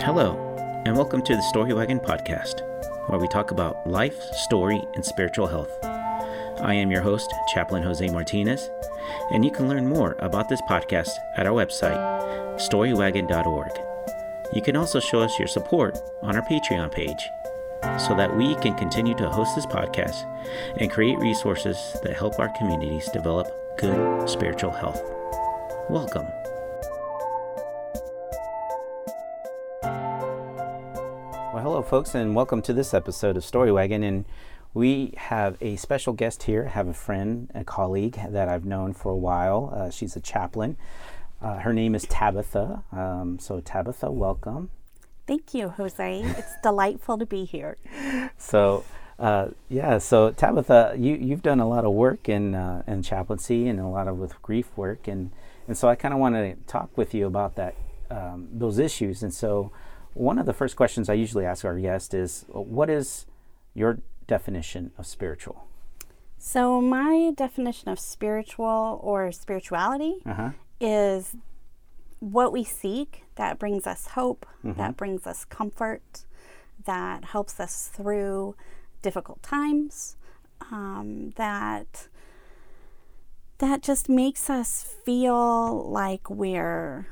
Hello, and welcome to the Story Wagon podcast, where we talk about life, story, and spiritual health. I am your host, Chaplain Jose Martinez, and you can learn more about this podcast at our website, storywagon.org. You can also show us your support on our Patreon page so that we can continue to host this podcast and create resources that help our communities develop good spiritual health. Welcome. Folks, and welcome to this episode of Story Wagon. And we have a special guest here. I have a friend, a colleague that I've known for a while. Uh, she's a chaplain. Uh, her name is Tabitha. Um, so, Tabitha, welcome. Thank you, Jose. It's delightful to be here. So, uh, yeah, so Tabitha, you, you've done a lot of work in, uh, in chaplaincy and a lot of with grief work. And, and so I kind of want to talk with you about that, um, those issues. And so one of the first questions I usually ask our guest is, what is your definition of spiritual? So, my definition of spiritual or spirituality Uh-huh. is what we seek that brings us hope, that brings us comfort, that helps us through difficult times, um, that that just makes us feel like we're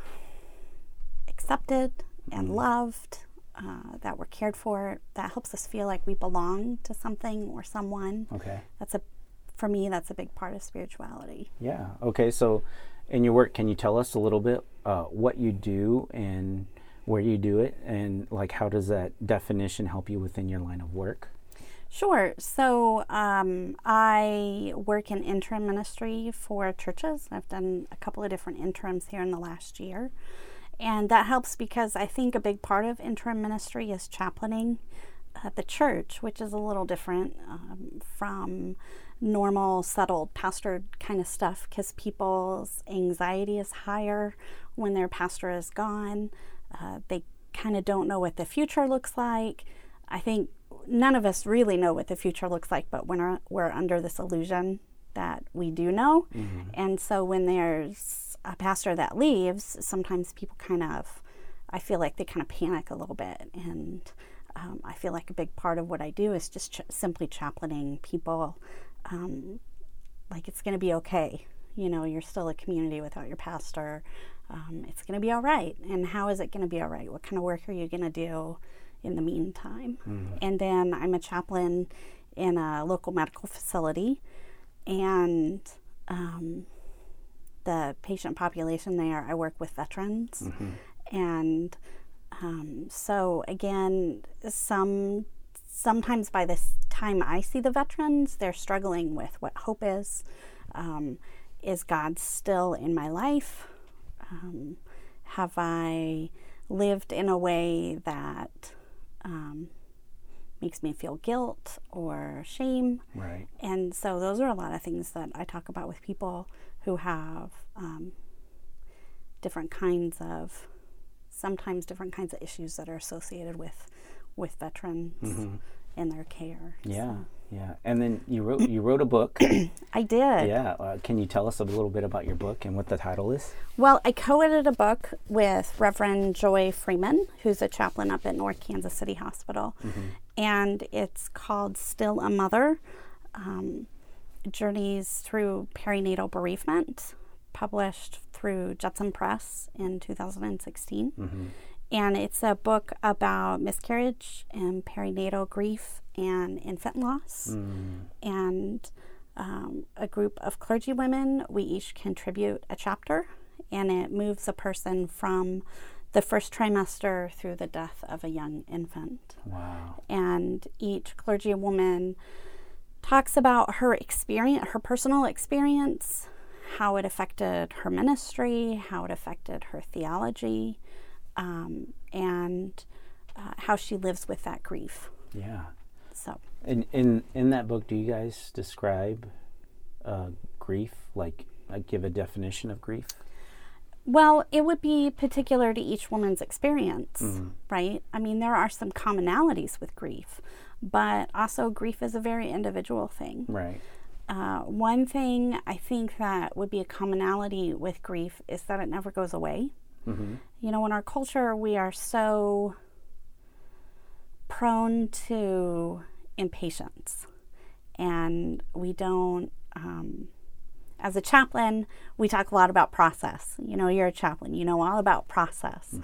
accepted and loved, uh, that we're cared for. That helps us feel like we belong to something or someone. Okay. That's a, for me, that's a big part of spirituality. Yeah. Okay. So, in your work, can you tell us a little bit uh, what you do and where you do it, and like how does that definition help you within your line of work? Sure. So um, I work in interim ministry for churches. I've done a couple of different interims here in the last year. And that helps because I think a big part of interim ministry is chaplaining at the church, which is a little different um, from normal, settled pastor kind of stuff because people's anxiety is higher when their pastor is gone. Uh, they kind of don't know what the future looks like. I think none of us really know what the future looks like, but we're, we're under this illusion that we do know. And so when there's a pastor that leaves, sometimes people kind of, I feel like they kind of panic a little bit. And um, I feel like a big part of what I do is just ch- simply chaplaining people um, like it's going to be okay. You know, you're still a community without your pastor. Um, it's going to be all right. And how is it going to be all right? What kind of work are you going to do in the meantime? And then I'm a chaplain in a local medical facility, and um, the patient population there, I work with veterans. And um, so, again, some sometimes by this time I see the veterans, they're struggling with what hope is. Um, is God still in my life? Um, have I lived in a way that um, makes me feel guilt or shame? Right. And so, those are a lot of things that I talk about with people who have um, different kinds of, sometimes different kinds of issues that are associated with with veterans and their care. Yeah. Yeah. And then you wrote you wrote a book. I did. yeah. Uh, can you tell us a little bit about your book and what the title is? Well, I co edited a book with Reverend Joy Freeman, who's a chaplain up at North Kansas City Hospital. And it's called Still a Mother um, Journeys Through Perinatal Bereavement, published through Judson Press in 2016. And it's a book about miscarriage and perinatal grief and infant loss. And um, a group of clergy women, we each contribute a chapter, and it moves a person from the first trimester through the death of a young infant. Wow. And each clergy woman talks about her experience, her personal experience, how it affected her ministry, how it affected her theology, um, and uh, how she lives with that grief. Yeah. So, In in in that book, do you guys describe uh, grief? Like, uh, give a definition of grief? Well, it would be particular to each woman's experience, right? I mean, there are some commonalities with grief, but also grief is a very individual thing. Right. Uh, one thing I think that would be a commonality with grief is that it never goes away. You know, in our culture, we are so prone to impatience, and we don't. Um, as a chaplain, we talk a lot about process. You know, you're a chaplain. You know all about process,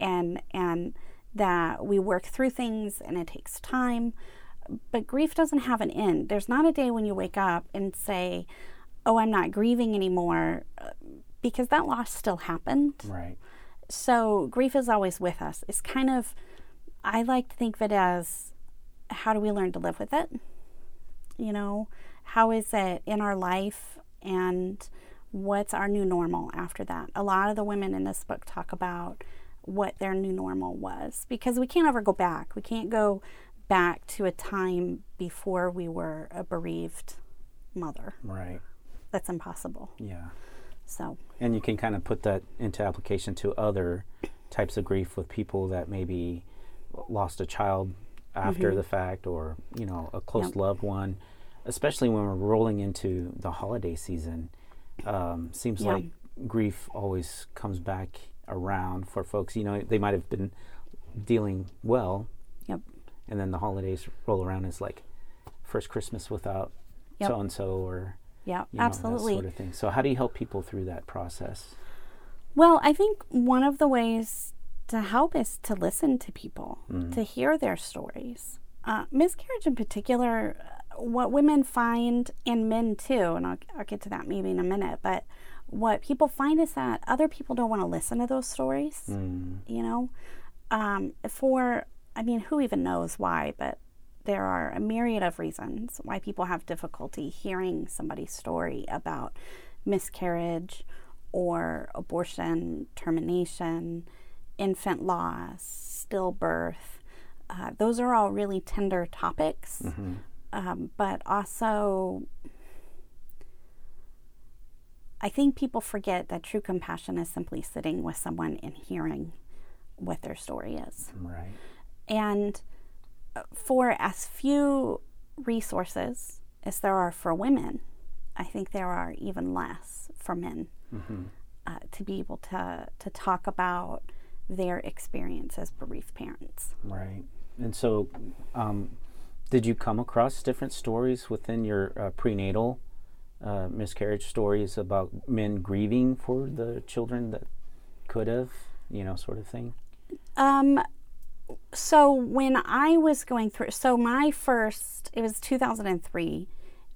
and and that we work through things, and it takes time. But grief doesn't have an end. There's not a day when you wake up and say, "Oh, I'm not grieving anymore," uh, because that loss still happened. Right. So grief is always with us. It's kind of, I like to think of it as how do we learn to live with it? You know, how is it in our life and what's our new normal after that? A lot of the women in this book talk about what their new normal was because we can't ever go back. We can't go back to a time before we were a bereaved mother. Right. That's impossible. Yeah. So, And you can kind of put that into application to other types of grief with people that maybe lost a child after the fact or, you know, a close Mm-hmm. Yep. loved one, especially when we're rolling into the holiday season. Um, seems Yeah. like grief always comes back around for folks. You know, they might have been dealing well, yep. and then the holidays roll around. It's like first Christmas without so and so or Yeah, you know, absolutely. that sort of thing. So, how do you help people through that process? Well, I think one of the ways to help is to listen to people, Mm-hmm. to hear their stories. Uh, miscarriage, in particular, what women find, and men too, and I'll, I'll get to that maybe in a minute, but what people find is that other people don't want to listen to those stories, Mm, you know? Um, for, I mean, who even knows why, but there are a myriad of reasons why people have difficulty hearing somebody's story about miscarriage or abortion, termination, infant loss, stillbirth. Uh, those are all really tender topics, um, but also I think people forget that true compassion is simply sitting with someone and hearing what their story is. right. And uh, for as few resources as there are for women, I think there are even less for men uh, to be able to, to talk about their experience as bereaved parents. Right. And so, um, did you come across different stories within your uh, prenatal uh, miscarriage stories about men grieving for the children that could have, you know, sort of thing? Um, so when I was going through, so my first, it was 2003,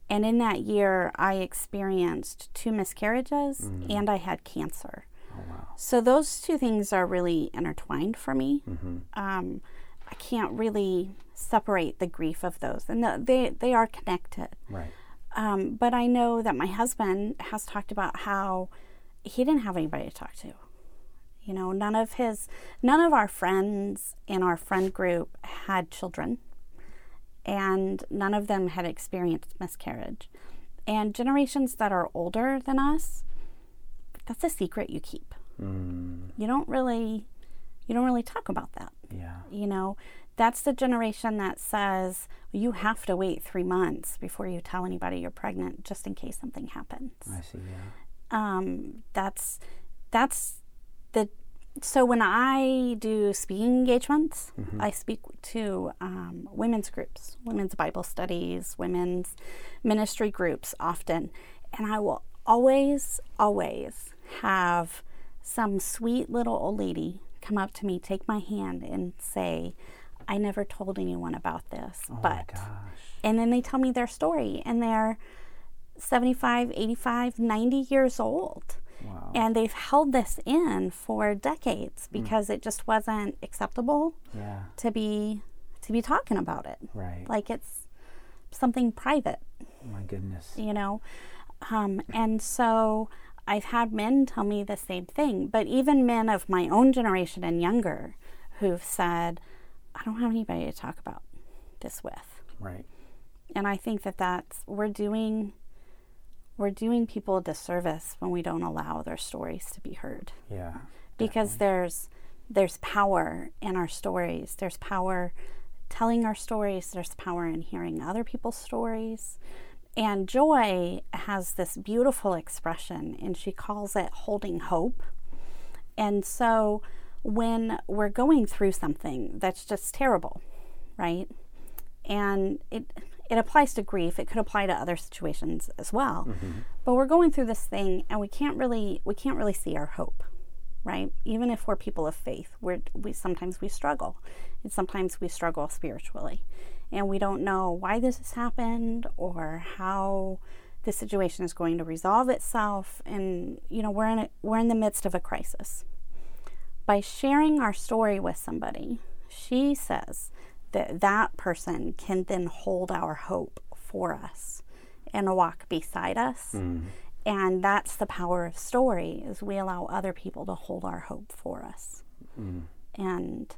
and in that year I experienced two miscarriages and I had cancer. Oh, wow. So those two things are really intertwined for me. Mm-hmm. Um, I can't really separate the grief of those, and the, they they are connected. Right. Um, but I know that my husband has talked about how he didn't have anybody to talk to. You know, none of his, none of our friends in our friend group had children, and none of them had experienced miscarriage. And generations that are older than us, that's a secret you keep. Mm, You don't really, you don't really talk about that. yeah. You know, that's the generation that says you have to wait three months before you tell anybody you're pregnant, just in case something happens. I see. Yeah. Um, that's that's the so when I do speaking engagements, I speak to um, women's groups, women's Bible studies, women's ministry groups often, and I will always, always have some sweet little old lady come up to me, take my hand, and say, "I never told anyone about this, Oh but," gosh. and then they tell me their story, and they're 75, 85, 90 years old Wow. and they've held this in for decades Hmm. because it just wasn't acceptable yeah. to be to be talking about it Right. like it's something private my goodness. you know um, and so i've had men tell me the same thing but even men of my own generation and younger who've said i don't have anybody to talk about this with. Right. and i think that that's we're doing we're doing people a disservice when we don't allow their stories to be heard. Yeah. because there's there's power in our stories. There's power telling our stories. There's power in hearing other people's stories and joy has this beautiful expression and she calls it holding hope And so when we're going through something that's just terrible, right? And it it applies to grief. It could apply to other situations as well. Mm-hmm. But we're going through this thing and we can't really we can't really see our hope, right? Even if we're people of faith, we're we sometimes we struggle. And sometimes we struggle spiritually. And we don't know why this has happened or how the situation is going to resolve itself and you know we're in a, we're in the midst of a crisis by sharing our story with somebody she says that that person can then hold our hope for us and walk beside us mm. and that's the power of story is we allow other people to hold our hope for us mm. and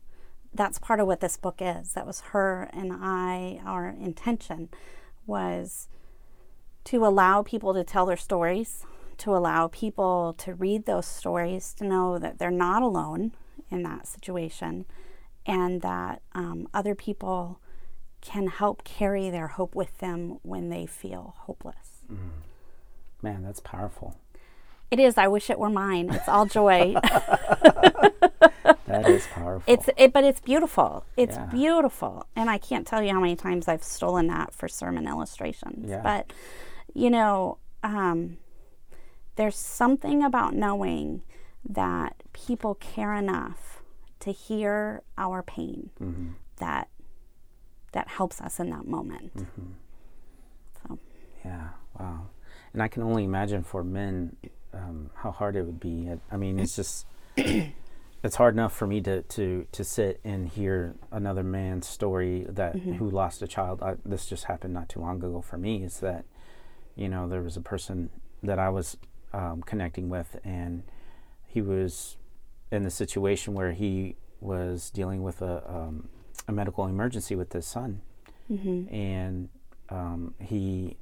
that's part of what this book is that was her and i our intention was to allow people to tell their stories, to allow people to read those stories, to know that they're not alone in that situation, and that um, other people can help carry their hope with them when they feel hopeless. Mm. Man, that's powerful. It is. I wish it were mine. It's all joy. that is powerful. It's it, but it's beautiful. It's yeah. beautiful, and I can't tell you how many times I've stolen that for sermon illustrations. Yeah. But you know, um, there's something about knowing that people care enough to hear our pain mm-hmm. that that helps us in that moment. Mm-hmm. So, yeah, wow. And I can only imagine for men um, how hard it would be. I mean, it's just it's hard enough for me to to to sit and hear another man's story that mm-hmm. who lost a child. I, this just happened not too long ago for me. Is that you know, there was a person that I was um, connecting with, and he was in the situation where he was dealing with a, um, a medical emergency with his son. Mm-hmm. And um, he,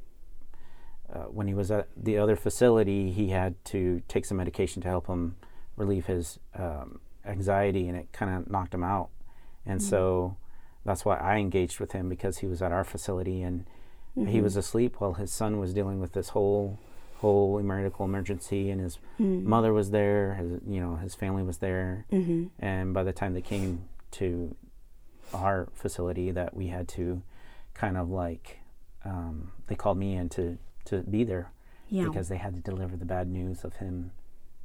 uh, when he was at the other facility, he had to take some medication to help him relieve his um, anxiety, and it kind of knocked him out. And mm-hmm. so that's why I engaged with him because he was at our facility and Mm-hmm. He was asleep while his son was dealing with this whole whole medical emergency, and his mm-hmm. mother was there. His you know his family was there, mm-hmm. and by the time they came to our facility, that we had to kind of like um, they called me in to to be there yeah. because they had to deliver the bad news of him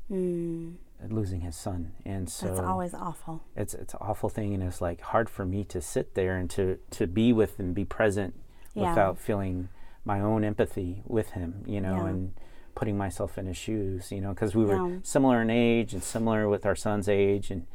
mm. Losing his son, and so it's always awful. It's it's an awful thing, and it's like hard for me to sit there and to to be with and be present yeah. without feeling my own empathy with him, you know, yeah. and putting myself in his shoes, you know, because we were yeah. similar in age and similar with our son's age, and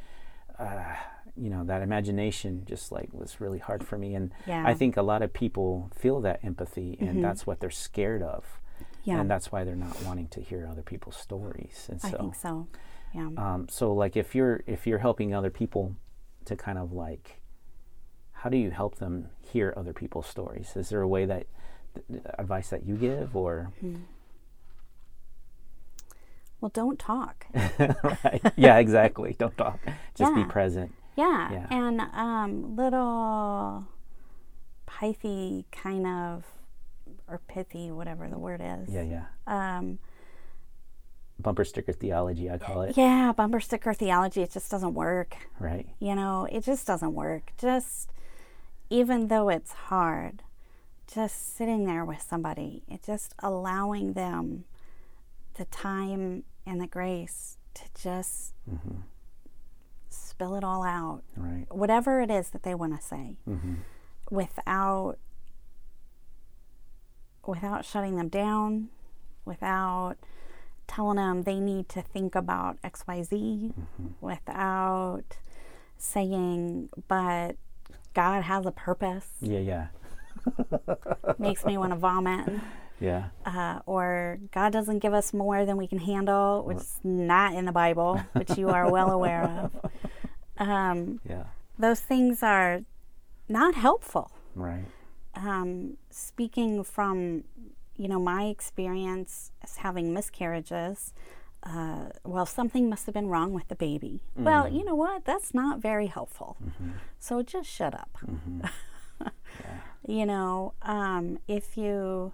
uh, you know that imagination just like was really hard for me. And I think a lot of people feel that empathy, and mm-hmm. that's what they're scared of, yeah. and that's why they're not wanting to hear other people's stories. And so, I think so. Yeah. Um, so like if you're if you're helping other people to kind of like how do you help them hear other people's stories? Is there a way that advice that you give or? Hmm. Well, don't talk. right. Yeah, exactly. don't talk. Just yeah. be present. Yeah. yeah. And um, little pithy kind of, or pithy, whatever the word is. Yeah, yeah. Um, bumper sticker theology, I call it. Yeah, bumper sticker theology. It just doesn't work. Right. You know, it just doesn't work. Just even though it's hard, just sitting there with somebody, it just allowing them the time and the grace to just mm-hmm. spill it all out. Right. Whatever it is that they want to say. Mm-hmm. Without without shutting them down, without telling them they need to think about XYZ, mm-hmm. without saying, but God has a purpose. Yeah, yeah. Makes me want to vomit. Yeah. Uh, or God doesn't give us more than we can handle, which is not in the Bible, which you are well aware of. Um, yeah. Those things are not helpful. Right. Um, speaking from, you know, my experience as having miscarriages, uh, well, something must have been wrong with the baby. Mm-hmm. Well, you know what? That's not very helpful. Mm-hmm. So just shut up. Mm-hmm. yeah. You know, um, if you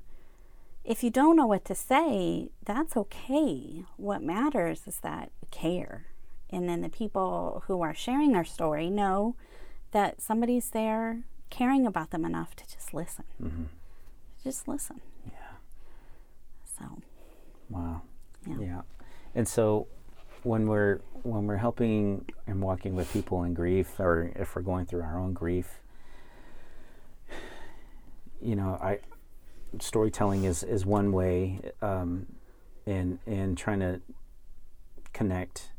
if you don't know what to say, that's okay. What matters is that care And then the people who are sharing their story know that somebody's there caring about them enough to just listen. Mm-hmm. Just listen. So, Wow. Yeah. Yeah. And so when we're when we're helping and walking with people in grief or if we're going through our own grief, you know, I storytelling is, is one way um, in in trying to connect.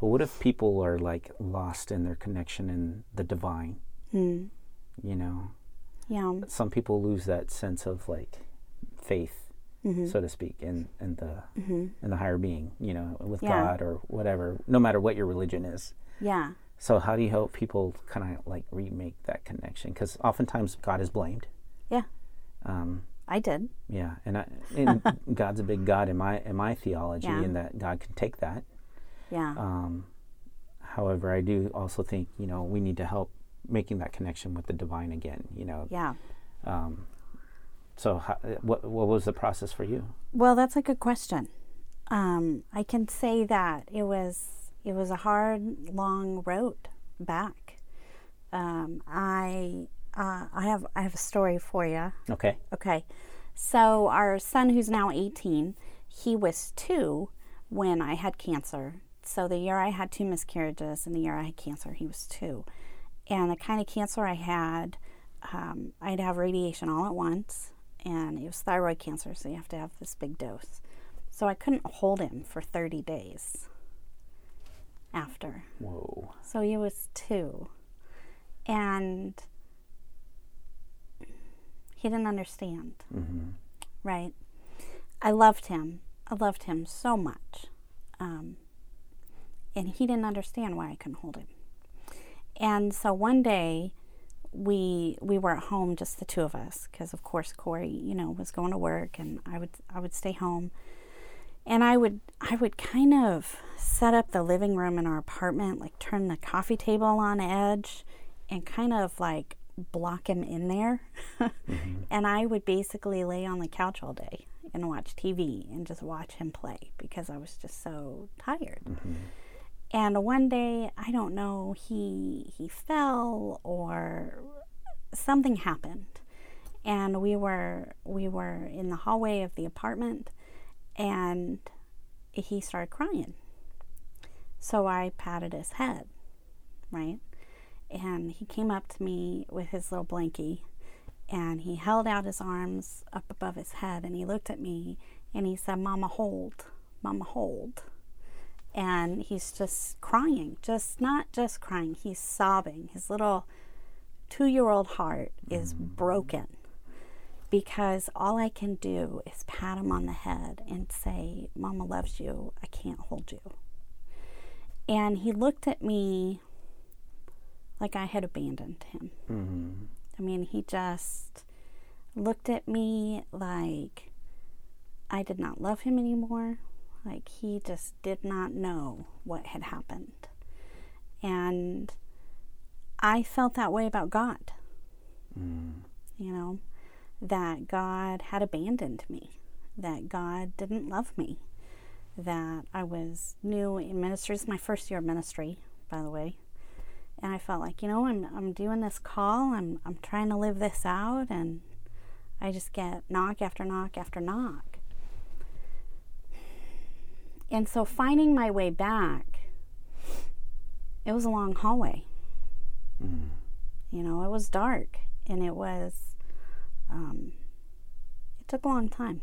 But what if people are like lost in their connection in the divine? mm, You know, yeah. some people lose that sense of like faith hmm so to speak, in, in the hmm in the higher being, you know, with Yeah. God or whatever, no matter what your religion is. Yeah. So how do you help people kind of like remake that connection? Because oftentimes God is blamed. Yeah. Um, I did. yeah, and, I, and God's a big God in my in my theology, Yeah. in that God can take that. Yeah. Um, however, I do also think you know we need to help making that connection with the divine again. You know, yeah. um, so how, what what was the process for you? Well, that's a good question. Um, I can say that it was it was a hard, long road back. Um, I uh, I have I have a story for you. Okay. Okay, so our son, who's now eighteen, he was two when I had cancer. So the year I had two miscarriages and the year I had cancer, he was two. And the kind of cancer I had, um, I'd have radiation all at once, and it was thyroid cancer, so you have to have this big dose. So I couldn't hold him for 30 days after. Whoa. So he was two. And he didn't understand, hmm right? I loved him. I loved him so much. Um, and he didn't understand why I couldn't hold him. And so one day, we we were at home, just the two of us, because of course Corey, you know, was going to work, and I would I would stay home, and I would I would kind of set up the living room in our apartment, like turn the coffee table on edge, and kind of like block him in there, mm-hmm. and I would basically lay on the couch all day and watch TV and just watch him play because I was just so tired. Mm-hmm. And one day, I don't know, he he fell or something happened. And we were we were in the hallway of the apartment and he started crying. So I patted his head, right? And he came up to me with his little blankie and he held out his arms up above his head and he looked at me and he said, Mama, hold, Mama, hold and he's just crying just not just crying he's sobbing. His little two-year-old heart is broken because all i can do is pat him on the head and say mama loves you. I can't hold you. And he looked at me like i had abandoned him. Hmm i mean he just looked at me like i did not love him anymore like he just did not know what had happened. And I felt that way about God, Mm. you know, that God had abandoned me, that God didn't love me, that I was new in ministry. This is my first year of ministry, by the way. And I felt like, you know, I'm, I'm doing this call, I'm, I'm trying to live this out, and I just get knock after knock after knock. And so finding my way back, it was a long hallway. Mm. You know, it was dark and it was, um, it took a long time.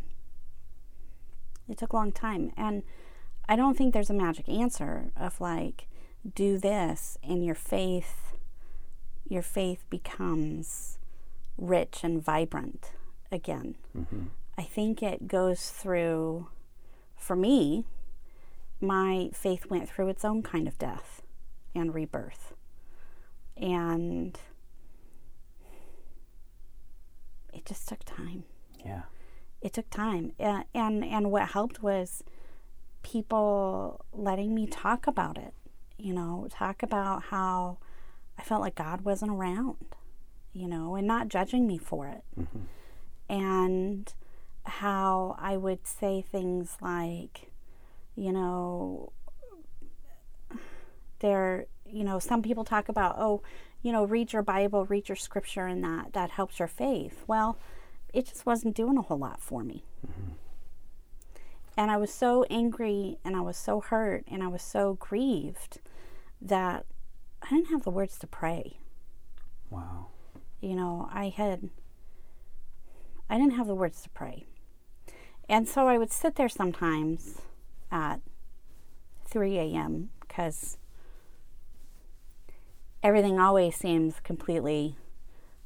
It took a long time. And I don't think there's a magic answer of like, do this and your faith, your faith becomes rich and vibrant again. hmm I think it goes through, for me, my faith went through its own kind of death and rebirth. And it just took time. Yeah. It took time. And, and, and what helped was people letting me talk about it, you know, talk about how I felt like God wasn't around, you know, and not judging me for it hmm and how I would say things like, you know, There, you know, some people talk about, oh, you know, read your Bible, read your scripture, and that that helps your faith. Well, it just wasn't doing a whole lot for me. Mm-hmm. And I was so angry and I was so hurt and I was so grieved that I didn't have the words to pray. Wow. You know, I had, I didn't have the words to pray. And so I would sit there sometimes at 3 a.m. because everything always seems completely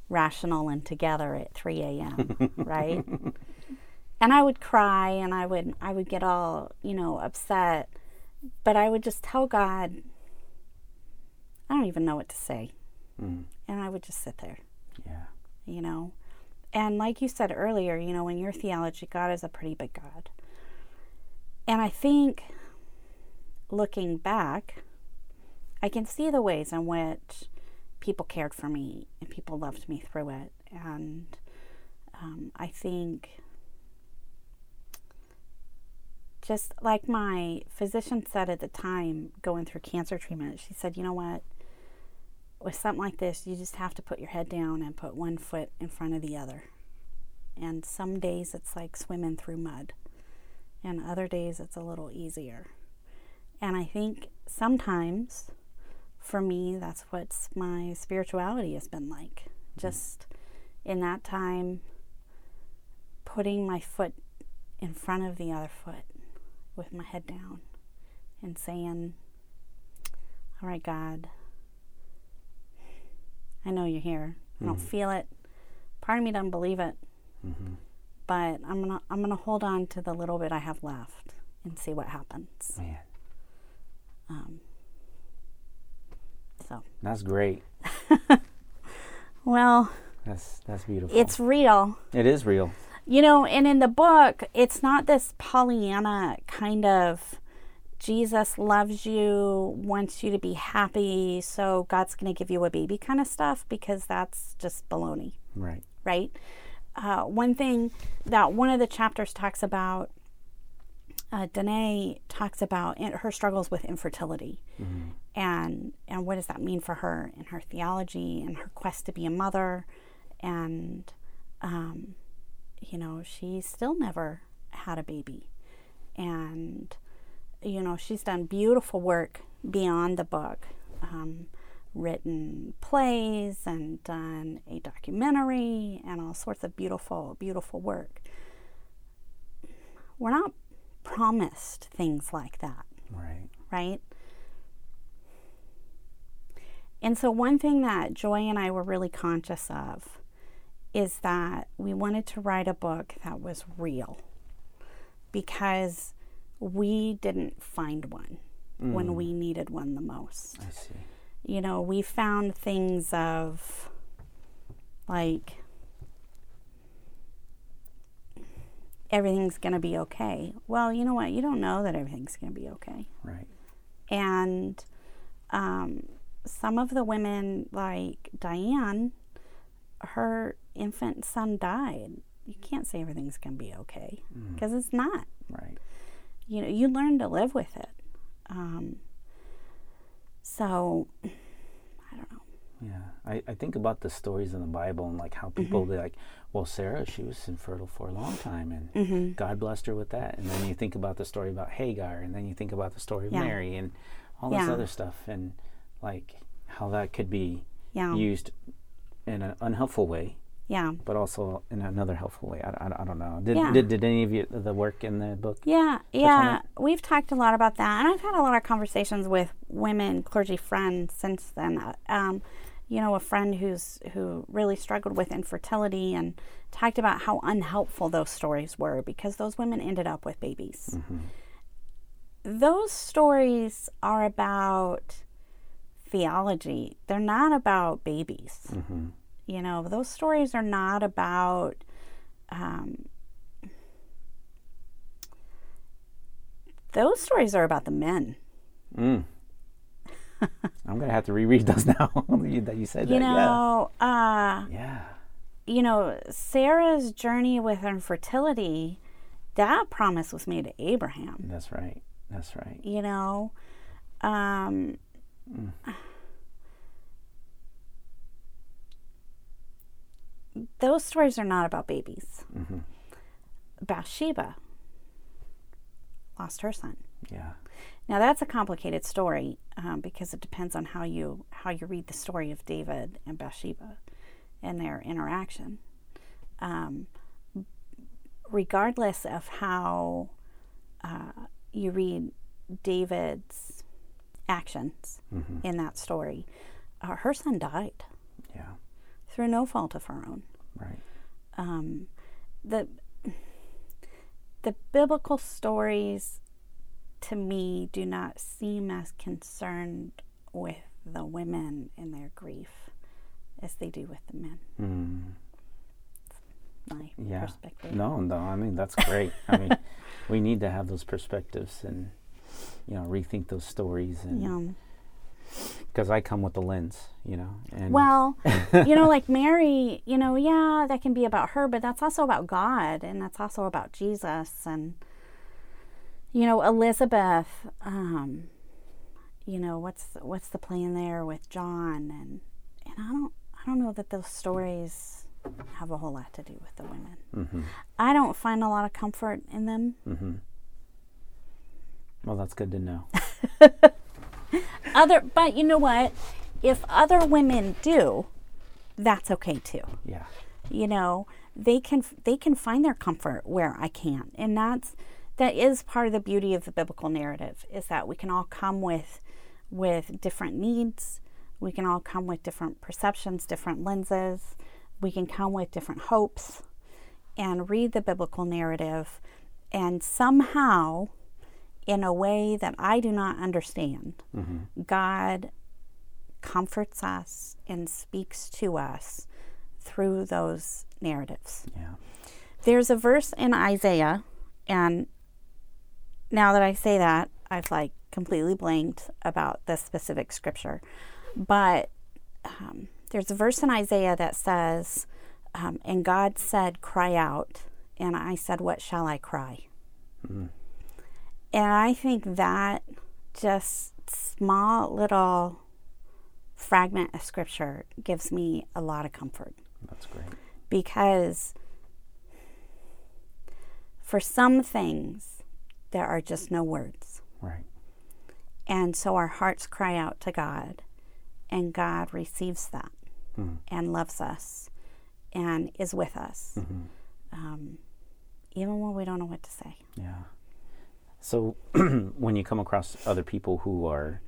rational and together at 3 a.m., right? And I would cry and I would I would get all, you know, upset, but I would just tell God I don't even know what to say. Mm. And I would just sit there. Yeah. You know. And like you said earlier, you know, in your theology, God is a pretty big God. And I think looking back, I can see the ways in which people cared for me and people loved me through it. And um, I think just like my physician said at the time going through cancer treatment, she said, you know what? With something like this, you just have to put your head down and put one foot in front of the other. And some days it's like swimming through mud, and other days it's a little easier. And I think sometimes for me, that's what my spirituality has been like. Just in that time, putting my foot in front of the other foot with my head down and saying, All right, God, I know you're here. I don't mm-hmm. feel it. Part of me doesn't believe it. Mm-hmm. But I'm gonna I'm gonna hold on to the little bit I have left and see what happens. Man. Um, so that's great. well, that's that's beautiful. It's real. It is real. You know, and in the book, it's not this Pollyanna kind of Jesus loves you, wants you to be happy, so God's going to give you a baby kind of stuff because that's just baloney. Right. Right. Uh, one thing that one of the chapters talks about uh, Danae talks about her struggles with infertility, mm-hmm. and and what does that mean for her in her theology and her quest to be a mother, and um, you know she still never had a baby, and you know she's done beautiful work beyond the book, um, written plays and done a documentary and all sorts of beautiful beautiful work. We're not promised things like that. Right. Right? And so, one thing that Joy and I were really conscious of is that we wanted to write a book that was real because we didn't find one mm. when we needed one the most. I see. You know, we found things of like everything's going to be okay. Well, you know what? You don't know that everything's going to be okay. Right. And um, some of the women, like Diane, her infant son died. You can't say everything's going to be okay because mm. it's not. Right. You know, you learn to live with it. Um, so I don't know. yeah, I, I think about the stories in the Bible and like how people mm-hmm. like, well, Sarah, she was infertile for a long time, and mm-hmm. God blessed her with that. And then you think about the story about Hagar, and then you think about the story of yeah. Mary, and all this yeah. other stuff, and like how that could be yeah. used in an unhelpful way. Yeah. But also in another helpful way. I, I, I don't know. Did, yeah. did, did any of you, the work in the book? Yeah. Yeah. We've talked a lot about that. And I've had a lot of conversations with women, clergy friends since then. Um, you know, a friend who's who really struggled with infertility and talked about how unhelpful those stories were because those women ended up with babies. Mm-hmm. Those stories are about theology. They're not about babies. Mm-hmm. You know, those stories are not about um, those stories are about the men. Mm. I'm gonna have to reread those now that you said you that. Know, yeah. Uh, yeah. You know, Sarah's journey with infertility, that promise was made to Abraham. That's right. That's right. You know, um, those stories are not about babies. Mm-hmm. Bathsheba lost her son. Yeah. Now that's a complicated story um, because it depends on how you how you read the story of David and Bathsheba and their interaction. Um, regardless of how uh, you read David's actions Mm-hmm. in that story, uh, her son died. Through no fault of her own. Right. um, the the biblical stories to me do not seem as concerned with the women and their grief as they do with the men. Mm. My Yeah. perspective. No, no. I mean that's great. I mean, we need to have those perspectives and you know rethink those stories and Yeah. Because I come with the lens, you know. And Well, you know, like Mary, you know, yeah, that can be about her, but that's also about God and that's also about Jesus and you know, Elizabeth, um, you know, what's what's the plan there with John and and I don't I don't know that those stories have a whole lot to do with the women. hmm I don't find a lot of comfort in them. hmm Well, that's good to know. Other but you know what? If other women do, that's okay too. Yeah. you know they can they can find their comfort where i can't and that's that is part of the beauty of the biblical narrative is that we can all come with with different needs we can all come with different perceptions different lenses we can come with different hopes and read the biblical narrative and somehow in a way that i do not understand god comforts us and speaks to us through those narratives. Yeah. There's a verse in Isaiah, and now that I say that, I've like completely blanked about the specific scripture. But um, there's a verse in Isaiah that says, um, And God said, Cry out. And I said, What shall I cry? And I think that just small little fragment of scripture gives me a lot of comfort That's great. because for some things there are just no words. Right. And so our hearts cry out to God, and God receives that Mhm. and loves us and is with us, Mhm. um, even when we don't know what to say. Yeah. So when you come across other people who are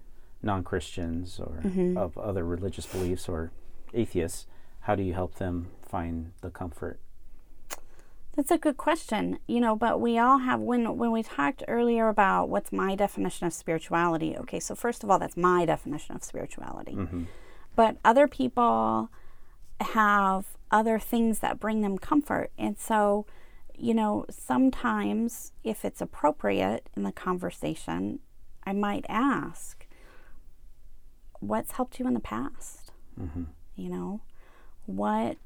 non-Christians or Mm-hmm. of other religious beliefs or atheists, how do you help them find the comfort? That's a good question, you know. But we all have when when we talked earlier about what's my definition of spirituality. Okay, so first of all, that's my definition of spirituality. Mm-hmm. But other people have other things that bring them comfort, and so you know sometimes if it's appropriate in the conversation, I might ask, "What's helped you in the past?" Mm-hmm. You know, what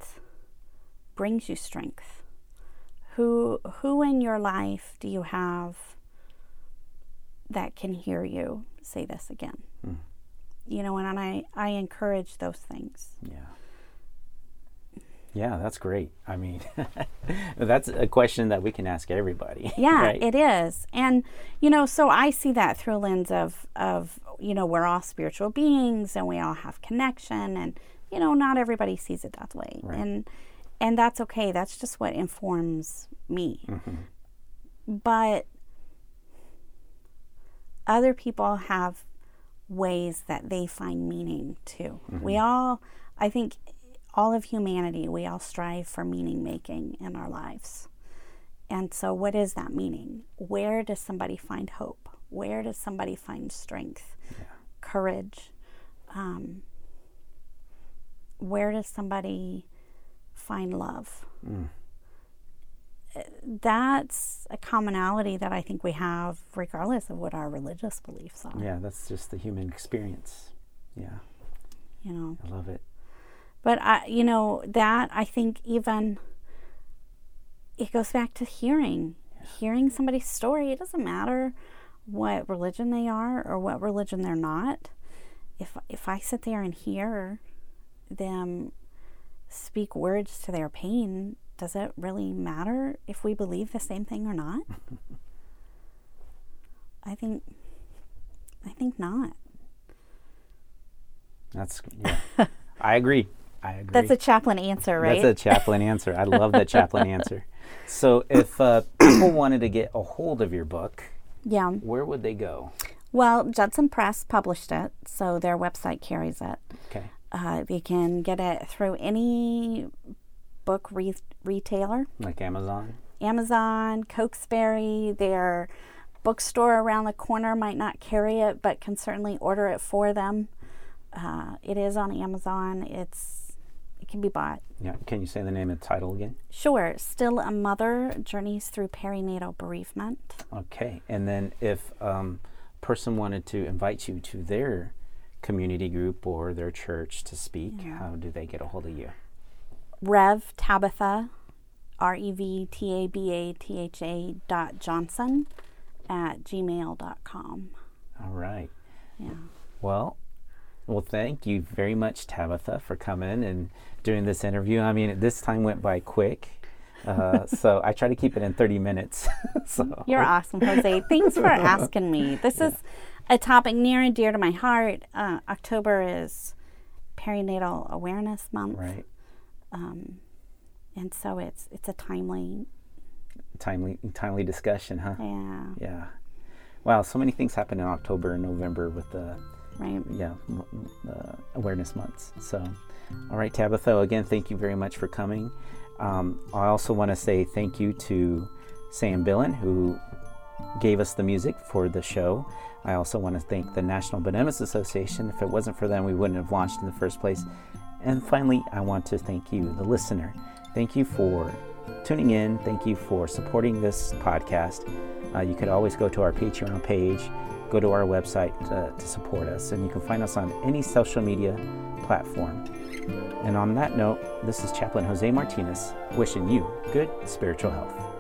brings you strength? Who who in your life do you have that can hear you say this again? Mm. You know, and I I encourage those things. Yeah. Yeah, that's great. I mean, that's a question that we can ask everybody. Yeah, right? it is. And you know, so I see that through a lens of of you know, we're all spiritual beings and we all have connection and you know, not everybody sees it that way. Right. And and that's okay. That's just what informs me. Mhm. But other people have ways that they find meaning too. We all I think all of humanity, we all strive for meaning making in our lives. And so, what is that meaning? Where does somebody find hope? Where does somebody find strength, courage? Um, where does somebody find love? Mm. That's a commonality that I think we have, regardless of what our religious beliefs are. Yeah, that's just the human experience. Yeah, You know, I love it. But I, you know, that I think even it goes back to hearing, hearing somebody's story. It doesn't matter what religion they are or what religion they're not. if if I sit there and hear them speak words to their pain, does it really matter if we believe the same thing or not? I think I think not. That's yeah. I agree. I agree. That's a chaplain answer, right? That's a chaplain answer. I love that chaplain answer. So, if uh, people wanted to get a hold of your book, yeah, where would they go? Well, Judson Press published it, so their website carries it. Okay. Uh, they can get it through any book re- retailer, like Amazon. Amazon, Cokesbury, their bookstore around the corner might not carry it, but can certainly order it for them. Uh, it is on Amazon. It's it can be bought. Yeah. Can you say the name and title again? Sure. Still a mother journeys through perinatal bereavement. Okay. And then if um, person wanted to invite you to their community group or their church to speak, yeah. how do they get a hold of you? Rev Tabitha, R E V T A B A T H A dot Johnson at gmail.com. All right. Yeah. Well, well, thank you very much, Tabatha, for coming and doing this interview. I mean, this time went by quick. Uh, so I try to keep it in 30 minutes. so You're awesome, Jose. Thanks for asking me. This yeah. is a topic near and dear to my heart. Uh, October is perinatal awareness month. Right. Um, and so it's it's a timely timely timely discussion, huh? Yeah. Yeah. Wow, so many things happen in October and November with the right. Yeah, uh, awareness months. So, all right, Tabatha. Again, thank you very much for coming. Um, I also want to say thank you to Sam Billen who gave us the music for the show. I also want to thank the National Benevolence Association. If it wasn't for them, we wouldn't have launched in the first place. And finally, I want to thank you, the listener. Thank you for tuning in. Thank you for supporting this podcast. Uh, you could always go to our Patreon page, go to our website to, to support us, and you can find us on any social media platform. And on that note, this is Chaplain Jose Martinez wishing you good spiritual health.